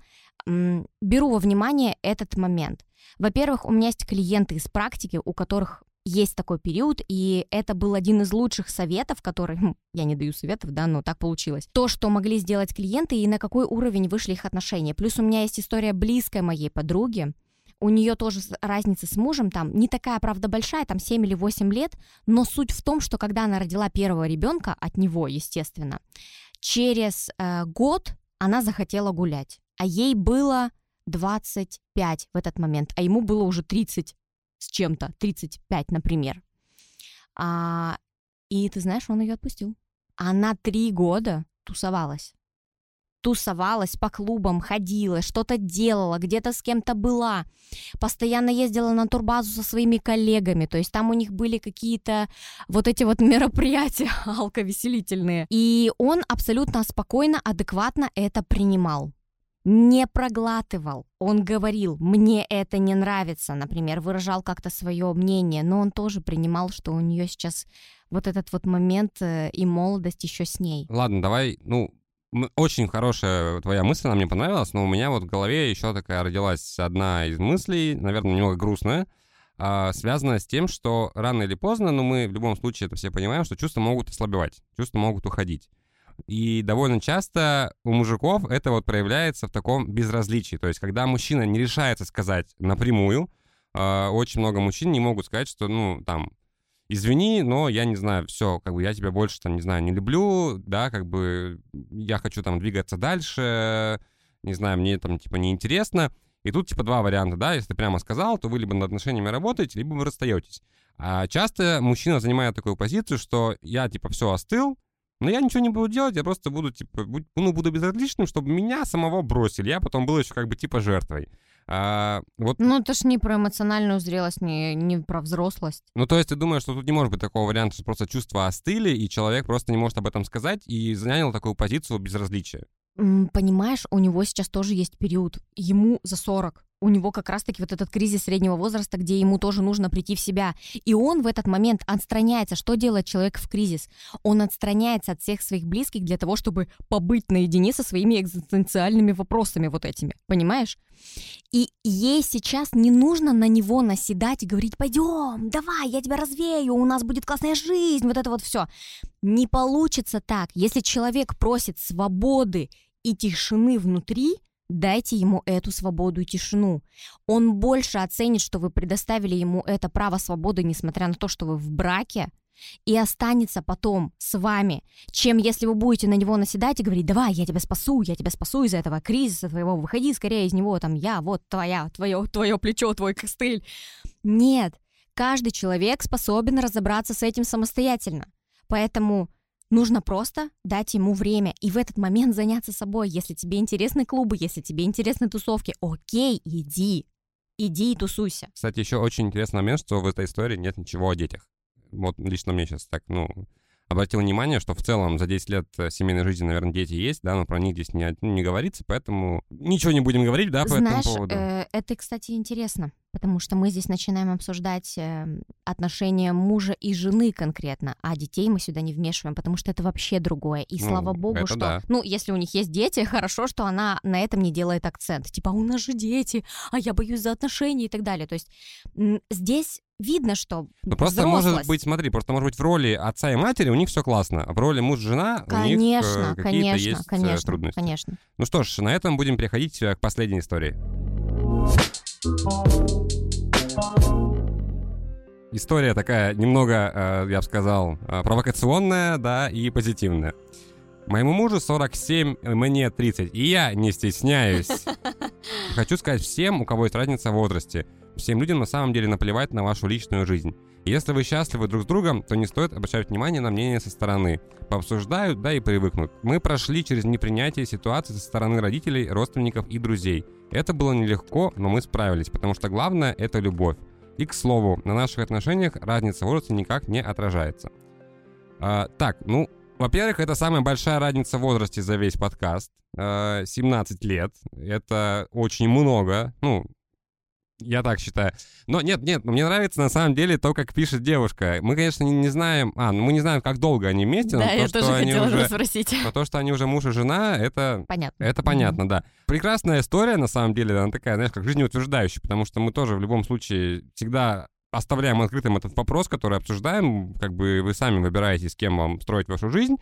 м, беру во внимание этот момент? Во-первых, у меня есть клиенты из практики, у которых есть такой период, и это был один из лучших советов, который, хм, я не даю советов, да, но так получилось. То, что могли сделать клиенты и на какой уровень вышли их отношения. Плюс у меня есть история близкой моей подруги, у нее тоже разница с мужем там не такая, правда, большая, там 7 или 8 лет, но суть в том, что когда она родила первого ребенка, от него, естественно, через э, год она захотела гулять, а ей было 25 в этот момент, а ему было уже 30 с чем-то, 35, например. А, и ты знаешь, он ее отпустил. Она три года тусовалась. Тусовалась по клубам, ходила, что-то делала, где-то с кем-то была. Постоянно ездила на турбазу со своими коллегами. То есть там у них были какие-то вот эти вот <laughs> мероприятия <laughs> алковеселительные. И он абсолютно спокойно, адекватно это принимал не проглатывал. Он говорил, мне это не нравится, например, выражал как-то свое мнение, но он тоже принимал, что у нее сейчас вот этот вот момент э, и молодость еще с ней. Ладно, давай, ну, очень хорошая твоя мысль, она мне понравилась, но у меня вот в голове еще такая родилась одна из мыслей, наверное, немного грустная, а, связанная с тем, что рано или поздно, но ну, мы в любом случае это все понимаем, что чувства могут ослабевать, чувства могут уходить. И довольно часто у мужиков это вот проявляется в таком безразличии. То есть, когда мужчина не решается сказать напрямую, э, очень много мужчин не могут сказать, что, ну, там, извини, но я не знаю, все, как бы я тебя больше, там, не знаю, не люблю, да, как бы я хочу там двигаться дальше, не знаю, мне там, типа, неинтересно. И тут, типа, два варианта, да, если ты прямо сказал, то вы либо над отношениями работаете, либо вы расстаетесь. А часто мужчина занимает такую позицию, что я, типа, все остыл, но я ничего не буду делать, я просто буду, типа, ну, буду безразличным, чтобы меня самого бросили. Я потом был еще как бы типа жертвой. А, вот... Ну, это ж не про эмоциональную зрелость, не, не про взрослость. Ну, то есть ты думаешь, что тут не может быть такого варианта, что просто чувства остыли, и человек просто не может об этом сказать, и занял такую позицию безразличия? Понимаешь, у него сейчас тоже есть период. Ему за 40 у него как раз-таки вот этот кризис среднего возраста, где ему тоже нужно прийти в себя. И он в этот момент отстраняется. Что делает человек в кризис? Он отстраняется от всех своих близких для того, чтобы побыть наедине со своими экзистенциальными вопросами вот этими. Понимаешь? И ей сейчас не нужно на него наседать и говорить, пойдем, давай, я тебя развею, у нас будет классная жизнь, вот это вот все. Не получится так. Если человек просит свободы и тишины внутри, Дайте ему эту свободу и тишину. Он больше оценит, что вы предоставили ему это право свободы, несмотря на то, что вы в браке, и останется потом с вами, чем если вы будете на него наседать и говорить, давай, я тебя спасу, я тебя спасу из этого кризиса твоего, выходи скорее из него, там, я, вот твоя, твое, твое плечо, твой костыль. Нет, каждый человек способен разобраться с этим самостоятельно. Поэтому Нужно просто дать ему время и в этот момент заняться собой. Если тебе интересны клубы, если тебе интересны тусовки, окей, иди. Иди и тусуйся. Кстати, еще очень интересный момент, что в этой истории нет ничего о детях. Вот лично мне сейчас так, ну, обратил внимание, что в целом за 10 лет э, семейной жизни, наверное, дети есть, да, но про них здесь не, не говорится, поэтому ничего не будем говорить, да, по Знаешь, этому поводу. Э, это, кстати, интересно, потому что мы здесь начинаем обсуждать э, отношения мужа и жены конкретно, а детей мы сюда не вмешиваем, потому что это вообще другое. И ну, слава богу, что, да. ну, если у них есть дети, <laughs> хорошо, что она на этом не делает акцент. Типа, «А у нас же дети, а я боюсь за отношения и так далее. То есть здесь видно, что Ну просто взрослость. может быть, смотри, просто может быть в роли отца и матери у них все классно, а в роли муж-жена конечно, у них э, какие-то конечно, есть конечно, э, трудности. Конечно. Ну что ж, на этом будем переходить э, к последней истории. история такая немного, я бы сказал, провокационная, да, и позитивная. Моему мужу 47, мне 30, и я не стесняюсь. <laughs> Хочу сказать всем, у кого есть разница в возрасте. Всем людям на самом деле наплевать на вашу личную жизнь. Если вы счастливы друг с другом, то не стоит обращать внимание на мнение со стороны. Пообсуждают, да и привыкнут. Мы прошли через непринятие ситуации со стороны родителей, родственников и друзей. Это было нелегко, но мы справились, потому что главное — это любовь. И, к слову, на наших отношениях разница возраста никак не отражается. А, так, ну, во-первых, это самая большая разница в возрасте за весь подкаст. 17 лет. Это очень много. Ну, я так считаю. Но нет, нет, мне нравится на самом деле то, как пишет девушка. Мы, конечно, не, не знаем... А, ну мы не знаем, как долго они вместе. Да, но я то, тоже что они хотела уже, спросить. Но то, что они уже муж и жена, это... Понятно. Это понятно, да. Прекрасная история, на самом деле, она такая, знаешь, как жизнеутверждающая, потому что мы тоже в любом случае всегда оставляем открытым этот вопрос, который обсуждаем, как бы вы сами выбираете, с кем вам строить вашу жизнь.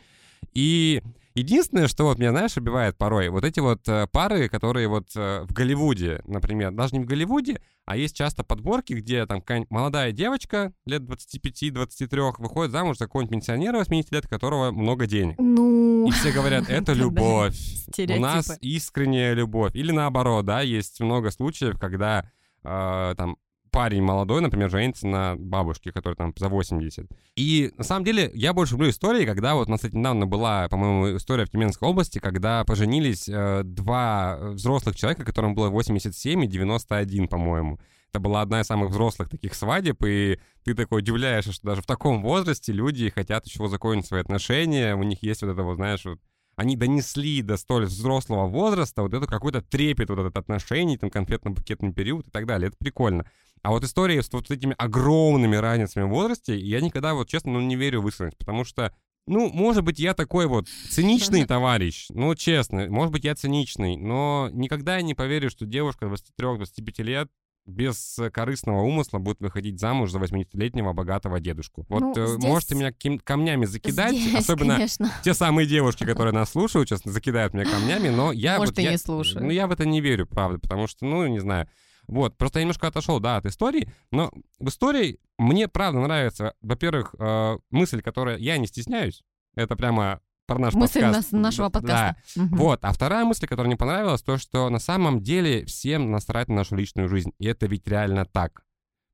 И единственное, что вот меня, знаешь, убивает порой, вот эти вот э, пары, которые вот э, в Голливуде, например, даже не в Голливуде, а есть часто подборки, где там молодая девочка лет 25-23 выходит замуж за какого-нибудь пенсионера 80 лет, которого много денег. Ну... И все говорят, <laughs> это любовь. У нас искренняя любовь. Или наоборот, да, есть много случаев, когда э, там парень молодой, например, женится на бабушке, которая там за 80. И на самом деле я больше люблю истории, когда вот у нас, кстати, недавно была, по-моему, история в Тюменской области, когда поженились э, два взрослых человека, которым было 87 и 91, по-моему. Это была одна из самых взрослых таких свадеб, и ты такой удивляешься, что даже в таком возрасте люди хотят еще закончить свои отношения, у них есть вот это вот, знаешь, вот они донесли до столь взрослого возраста вот это какой-то трепет вот этот отношений, там конфетно-букетный период и так далее. Это прикольно. А вот истории с вот этими огромными разницами в возрасте, я никогда вот честно, ну, не верю в искренность, потому что ну, может быть, я такой вот <laughs> циничный товарищ, ну, честно, может быть, я циничный, но никогда я не поверю, что девушка 23-25 лет без корыстного умысла будет выходить замуж за 80-летнего богатого дедушку. Вот Ну, э, здесь- можете меня каким- камнями закидать, Здесь, особенно конечно. те самые девушки, <laughs> которые нас слушают, честно, закидают меня камнями, но я Может, вот... и я- не слушают. Ну, я в это не верю, правда, потому что, ну, не знаю. Вот, просто я немножко отошел, да, от истории, но в истории мне, правда, нравится, во-первых, э, мысль, которая я не стесняюсь, это прямо про наш Мысль подкаст. нас- нашего Да, подкаста. Мгм. вот, а вторая мысль, которая мне понравилась, то, что на самом деле всем насрать на нашу личную жизнь. И это ведь реально так.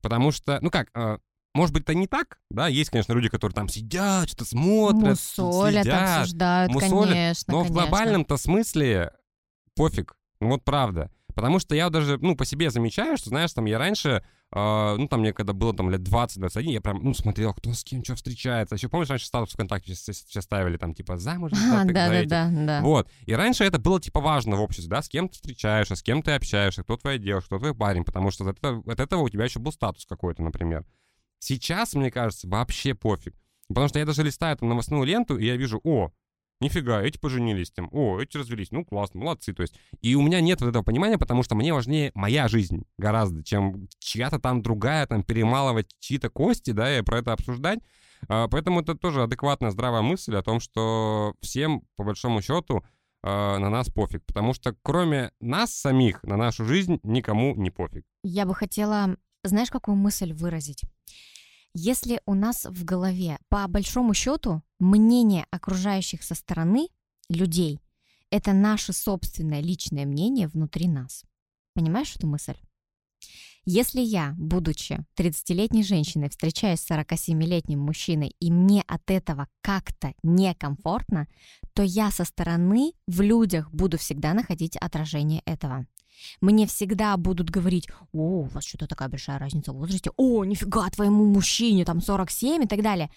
Потому что, ну как, э, может быть, это не так, да, есть, конечно, люди, которые там сидят, что-то смотрят, Мусолят, сидят, обсуждают, мусолят, конечно, но в конечно. глобальном-то смысле пофиг. Ну вот правда. Потому что я даже, ну, по себе замечаю, что, знаешь, там я раньше, э, ну, там мне когда было там лет 20-21, я прям, ну, смотрел, кто с кем что встречается. Еще помнишь, раньше статус ВКонтакте все, все ставили там, типа, замуж А, да, да, да, да. Вот. И раньше это было, типа, важно в обществе, да, с кем ты встречаешься, с кем ты общаешься, кто твоя девушка, кто твой парень, потому что от этого, от этого у тебя еще был статус какой-то, например. Сейчас, мне кажется, вообще пофиг. Потому что я даже листаю там новостную ленту, и я вижу, о, нифига, эти поженились там, о, эти развелись, ну классно, молодцы, то есть. И у меня нет вот этого понимания, потому что мне важнее моя жизнь гораздо, чем чья-то там другая, там, перемалывать чьи-то кости, да, и про это обсуждать. А, Поэтому это тоже адекватная, здравая мысль о том, что всем, по большому счету, а, на нас пофиг. Потому что кроме нас самих, на нашу жизнь никому не пофиг. Я бы хотела, знаешь, какую мысль выразить? Если у нас в голове, по большому счету, мнение окружающих со стороны людей — это наше собственное личное мнение внутри нас. Понимаешь эту мысль? Если я, будучи 30-летней женщиной, встречаюсь с 47-летним мужчиной, и мне от этого как-то некомфортно, то я со стороны в людях буду всегда находить отражение этого. Мне всегда будут говорить, о, у вас что-то такая большая разница в возрасте, о, нифига, твоему мужчине там 47 и так далее.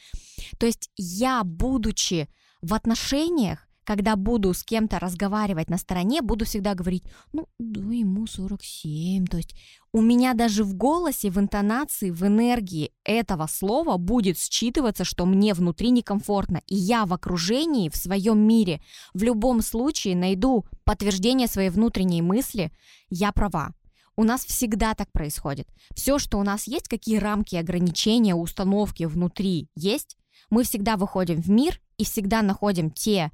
То есть я, будучи в отношениях, когда буду с кем-то разговаривать на стороне, буду всегда говорить, ну, да, ему 47. То есть у меня даже в голосе, в интонации, в энергии этого слова будет считываться, что мне внутри некомфортно. И я в окружении, в своем мире, в любом случае найду подтверждение своей внутренней мысли, я права. У нас всегда так происходит. Все, что у нас есть, какие рамки, ограничения, установки внутри есть, мы всегда выходим в мир и всегда находим те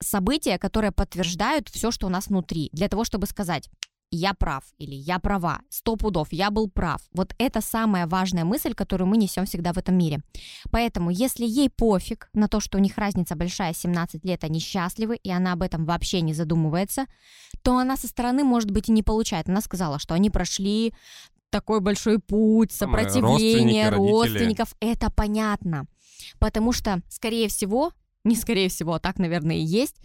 события, которые подтверждают все, что у нас внутри, для того, чтобы сказать, я прав или я права, сто пудов, я был прав. Вот это самая важная мысль, которую мы несем всегда в этом мире. Поэтому, если ей пофиг на то, что у них разница большая, 17 лет, они счастливы, и она об этом вообще не задумывается, то она со стороны, может быть, и не получает. Она сказала, что они прошли такой большой путь, сопротивление родственников. Это понятно. Потому что, скорее всего, не скорее всего, а так, наверное, и есть,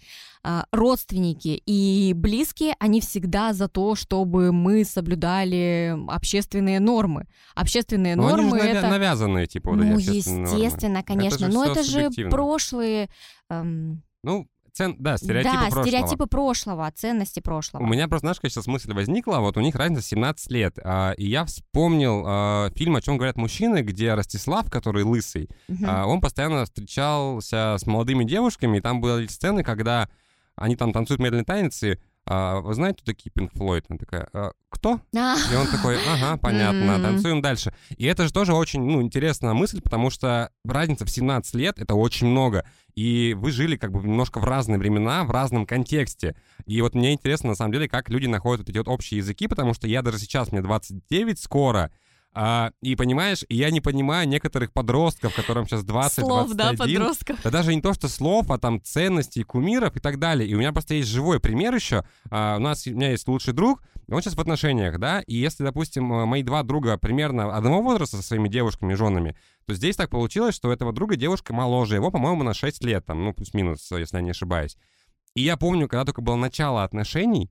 а, родственники и близкие, они всегда за то, чтобы мы соблюдали общественные нормы. Общественные Но нормы они это... навязанные, типа, вот Ну, естественно, нормы. конечно. Это же Но это же прошлые... эм, Ну, цен... да, стереотипы да, прошлого. стереотипы прошлого, ценности прошлого. У меня просто, знаешь, какая сейчас мысль возникла, вот у них разница 17 лет, а, и я вспомнил а, фильм «О чем говорят мужчины», где Ростислав, который лысый, Мгм. а, он постоянно встречался с молодыми девушками, и там были сцены, когда они там танцуют медленные танцы, а, вы знаете, кто такие Пинк Флойд? Она такая, «А, кто? И он такой, ага, <laughs> понятно, танцуем дальше. И это же тоже очень, ну, интересная мысль, потому что разница в 17 лет — это очень много. И вы жили как бы немножко в разные времена, в разном контексте. И вот мне интересно, на самом деле, как люди находят вот эти вот общие языки, потому что я даже сейчас, мне 29 скоро, а, и понимаешь, я не понимаю некоторых подростков, которым сейчас 20 Слов, да, 21. подростков. Да даже не то, что слов, а там ценностей, кумиров и так далее. И у меня просто есть живой пример еще. А, у нас, у меня есть лучший друг, он сейчас в отношениях, да, и если, допустим, э, мои два друга примерно одного возраста со своими девушками, женами, то здесь так получилось, что у этого друга девушка моложе его, по-моему, на 6 лет, там, ну, плюс-минус, если я не ошибаюсь. И я помню, когда только было начало отношений,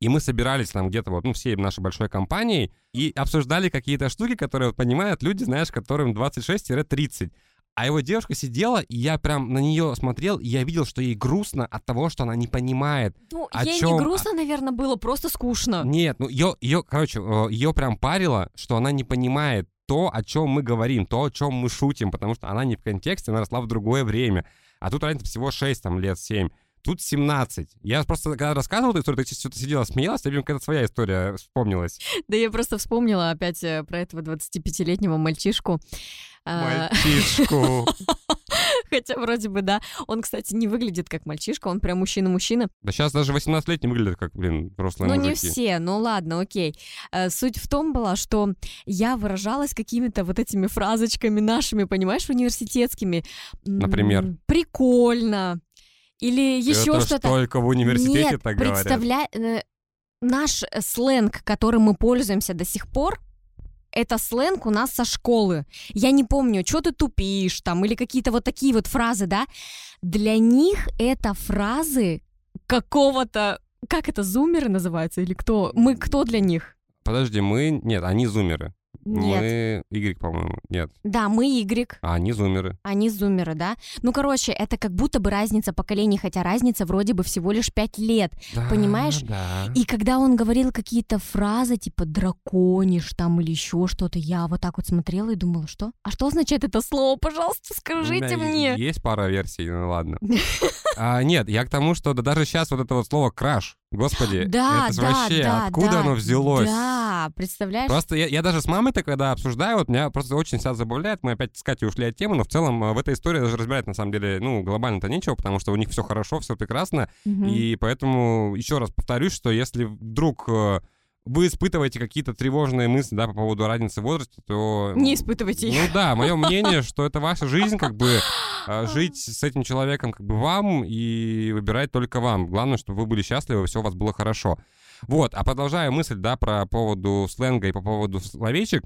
и мы собирались там где-то вот, ну, всей нашей большой компанией и обсуждали какие-то штуки, которые вот понимают люди, знаешь, которым 26-30. А его девушка сидела, и я прям на нее смотрел, и я видел, что ей грустно от того, что она не понимает. Ну, О ей чём? не грустно, наверное, было, просто скучно. Нет, ну ее, ее, короче, ее прям парило, что она не понимает то, о чем мы говорим, то, о чем мы шутим, потому что она не в контексте, она росла в другое время. А тут разница всего 6 там, лет, 7. Тут 17. Я просто, когда рассказывал эту историю, ты что-то сидела, смеялась, тебе какая-то своя история вспомнилась. Да я просто вспомнила опять э, про этого 25-летнего мальчишку. А, Мальчишку. <laughs> Хотя вроде бы, да. Он, кстати, не выглядит как мальчишка, он прям мужчина-мужчина. Да сейчас даже 18 лет не выглядят как, блин, взрослые Ну, не мужики. все, ну ладно, окей. Э, Суть в том была, что я выражалась какими-то вот этими фразочками нашими, понимаешь, университетскими. Например? Прикольно. Или еще что-то. только в университете Нет, так говорят. представляй, э, наш э, сленг, которым мы пользуемся до сих пор, это сленг у нас со школы. Я не помню, что ты тупишь там, или какие-то вот такие вот фразы, да. Для них это фразы какого-то... Как это, зумеры называются? Или кто? Мы кто для них? Подожди, мы... Нет, они зумеры. Нет. Мы... Y, по-моему. Нет. Да, мы Y, А они зумеры. они зумеры, да? Ну, короче, это как будто бы разница поколений, хотя разница вроде бы всего лишь 5 лет. Да, Понимаешь? Да. И когда он говорил какие-то фразы, типа «драконишь» там или еще что-то, я вот так вот смотрела и думала, что? А что означает это слово? Пожалуйста, скажите мне. Есть пара версий, ну ладно. <laughs> А, нет, я к тому, что да даже сейчас вот это вот слово «краш», господи, Да, это да, вообще да, откуда да, оно взялось? Да, представляешь? Просто я, я даже с мамой-то, когда обсуждаю, вот меня просто очень себя забавляет, мы опять с Катей ушли от темы, но в целом э, в этой истории даже разбирать на самом деле, ну, глобально-то нечего, потому что у них все хорошо, все прекрасно, Мгм. и поэтому еще раз повторюсь, что если вдруг э, вы испытываете какие-то тревожные мысли, да, по поводу разницы в возрасте, то... Не испытывайте их. Ну да, мое мнение, что это ваша жизнь, как бы э, <gasps> жить с этим человеком как бы вам и выбирать только вам. Главное, чтобы вы были счастливы, все у вас было хорошо. Вот, а продолжая мысль, да, про поводу сленга и по поводу словечек,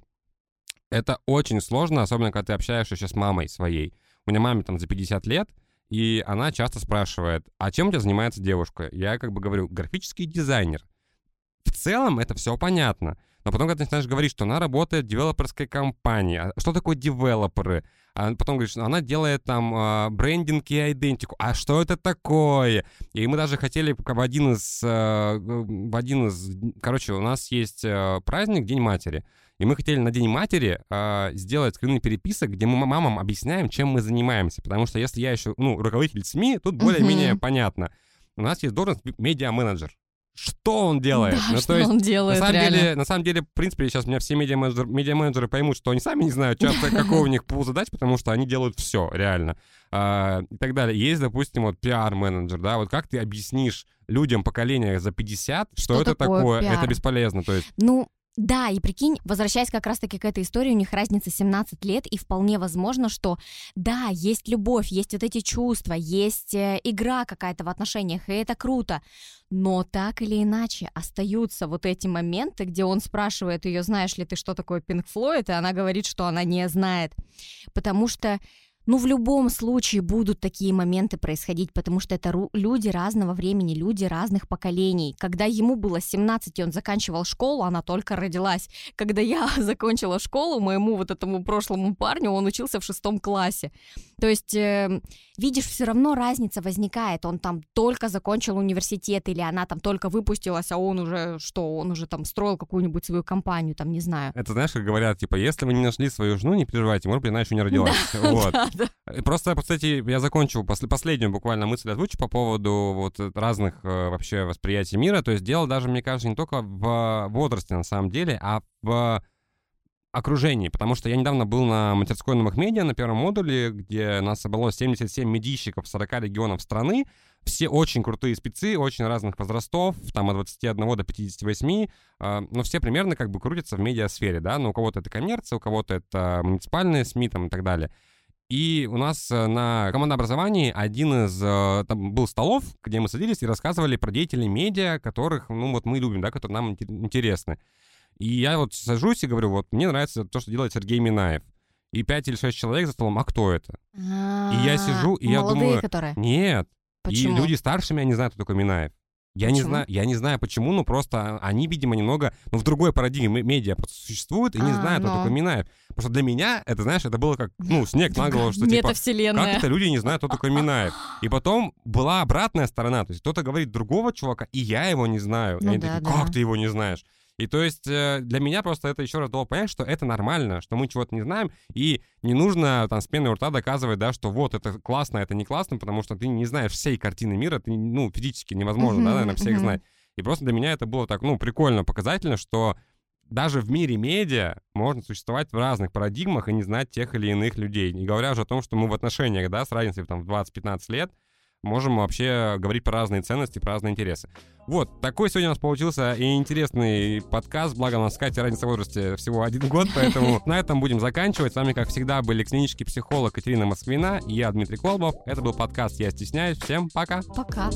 это очень сложно, особенно когда ты общаешься сейчас с мамой своей. У меня маме там за 50 лет, и она часто спрашивает, а чем у тебя занимается девушка? Я как бы говорю, графический дизайнер. В целом это все понятно. Но потом, когда ты начинаешь говорить, что она работает в девелоперской компании, а что такое девелоперы? А потом говоришь, что она делает там а, брендинг и идентику. А что это такое? И мы даже хотели в один из... а, в один из... Короче, у нас есть а, праздник День матери. И мы хотели на День матери а, сделать скрины переписок, где мы мамам объясняем, чем мы занимаемся. Потому что если я еще, ну, руководитель СМИ, тут более-менее Мгм. понятно. У нас есть должность медиа-менеджер. Что он делает. Да, ну, что то есть, он делает, на самом реально. деле, на самом деле, в принципе, сейчас меня все медиа-менеджеры, медиа-менеджеры поймут, что они сами не знают часто, какого у них пул задач, потому что они делают все, реально. А, и так далее. Есть, допустим, вот пиар-менеджер, да, вот как ты объяснишь людям поколения за 50, что, Что это такое такое, это бесполезно, то есть Ну, да, и прикинь, возвращаясь как раз-таки к этой истории, у них разница 17 лет, и вполне возможно, что да, есть любовь, есть вот эти чувства, есть э, игра какая-то в отношениях, и это круто. Но так или иначе остаются вот эти моменты, где он спрашивает ее, знаешь ли ты, что такое Пинк Флойд, и она говорит, что она не знает. Потому что ну, в любом случае будут такие моменты происходить, потому что это люди разного времени, люди разных поколений. Когда ему было 17, и он заканчивал школу, она только родилась. Когда я <laughs> закончила школу, моему вот этому прошлому парню, он учился в шестом классе. То есть, э, видишь, все равно разница возникает. Он там только закончил университет, или она там только выпустилась, а он уже, что, он уже там строил какую-нибудь свою компанию, там, не знаю. это знаешь, как говорят, типа, если вы не нашли свою жену, не переживайте, может быть, она еще не родилась. <laughs> Вот. Да, да. И Просто, кстати, я закончил после, последнюю буквально мысль озвучу по поводу вот разных э, вообще восприятий мира. То есть дело даже, мне кажется, не только в возрасте на самом деле, а в окружении, потому что я недавно был на мастерской новых медиа на первом модуле, где нас собралось 77 медийщиков 40 регионов страны, все очень крутые спецы, очень разных возрастов, там от 21 до 58, э, но все примерно как бы крутятся в медиасфере, да, но у кого-то это коммерция, у кого-то это муниципальные СМИ там и так далее. И у нас э, на командообразовании один из... э, Там был столов, где мы садились и рассказывали про деятелей медиа, которых, ну, вот мы любим, да, которые нам инте- интересны. И я вот сажусь и говорю, вот мне нравится то, что делает Сергей Минаев. И пять или шесть человек за столом, а кто это? я сижу, и я думаю, которые. Нет. Почему? И люди старше меня не знают, кто такой Минаев. Я не, знаю, я не знаю почему, но просто они, видимо, немного, ну, в другой парадигме медиа просто существуют и не А, знают, кто ну. такой Минаев. Потому что для меня это, знаешь, это было как, ну, <laughs> снег на голову, что типа, как это люди не знают, кто такой Минаев? <laughs> И потом была обратная сторона, то есть кто-то говорит другого чувака, и я его не знаю. Ну и они да, такие, как да. ты его не знаешь? И то есть э, для меня просто это еще раз дало понять, что это нормально, что мы чего-то не знаем, и не нужно там с пеной у рта доказывать, да, что вот это классно, это не классно, потому что ты не знаешь всей картины мира, ты, ну, физически невозможно, да, Мгм, наверное, всех мгм. знать. И просто для меня это было так, ну, прикольно, показательно, что даже в мире медиа можно существовать в разных парадигмах и не знать тех или иных людей. Не говоря уже о том, что мы в отношениях, да, с разницей там, в 20-15 лет, можем вообще говорить про разные ценности, про разные интересы. Вот, такой сегодня у нас получился и интересный подкаст, благо у нас с Катей разница в возрасте всего один год, <laughs> поэтому на этом будем заканчивать. С вами, как всегда, были клинический психолог Катерина Москвина и я, Дмитрий Колбов. Это был подкаст «Я стесняюсь». Всем пока! Пока.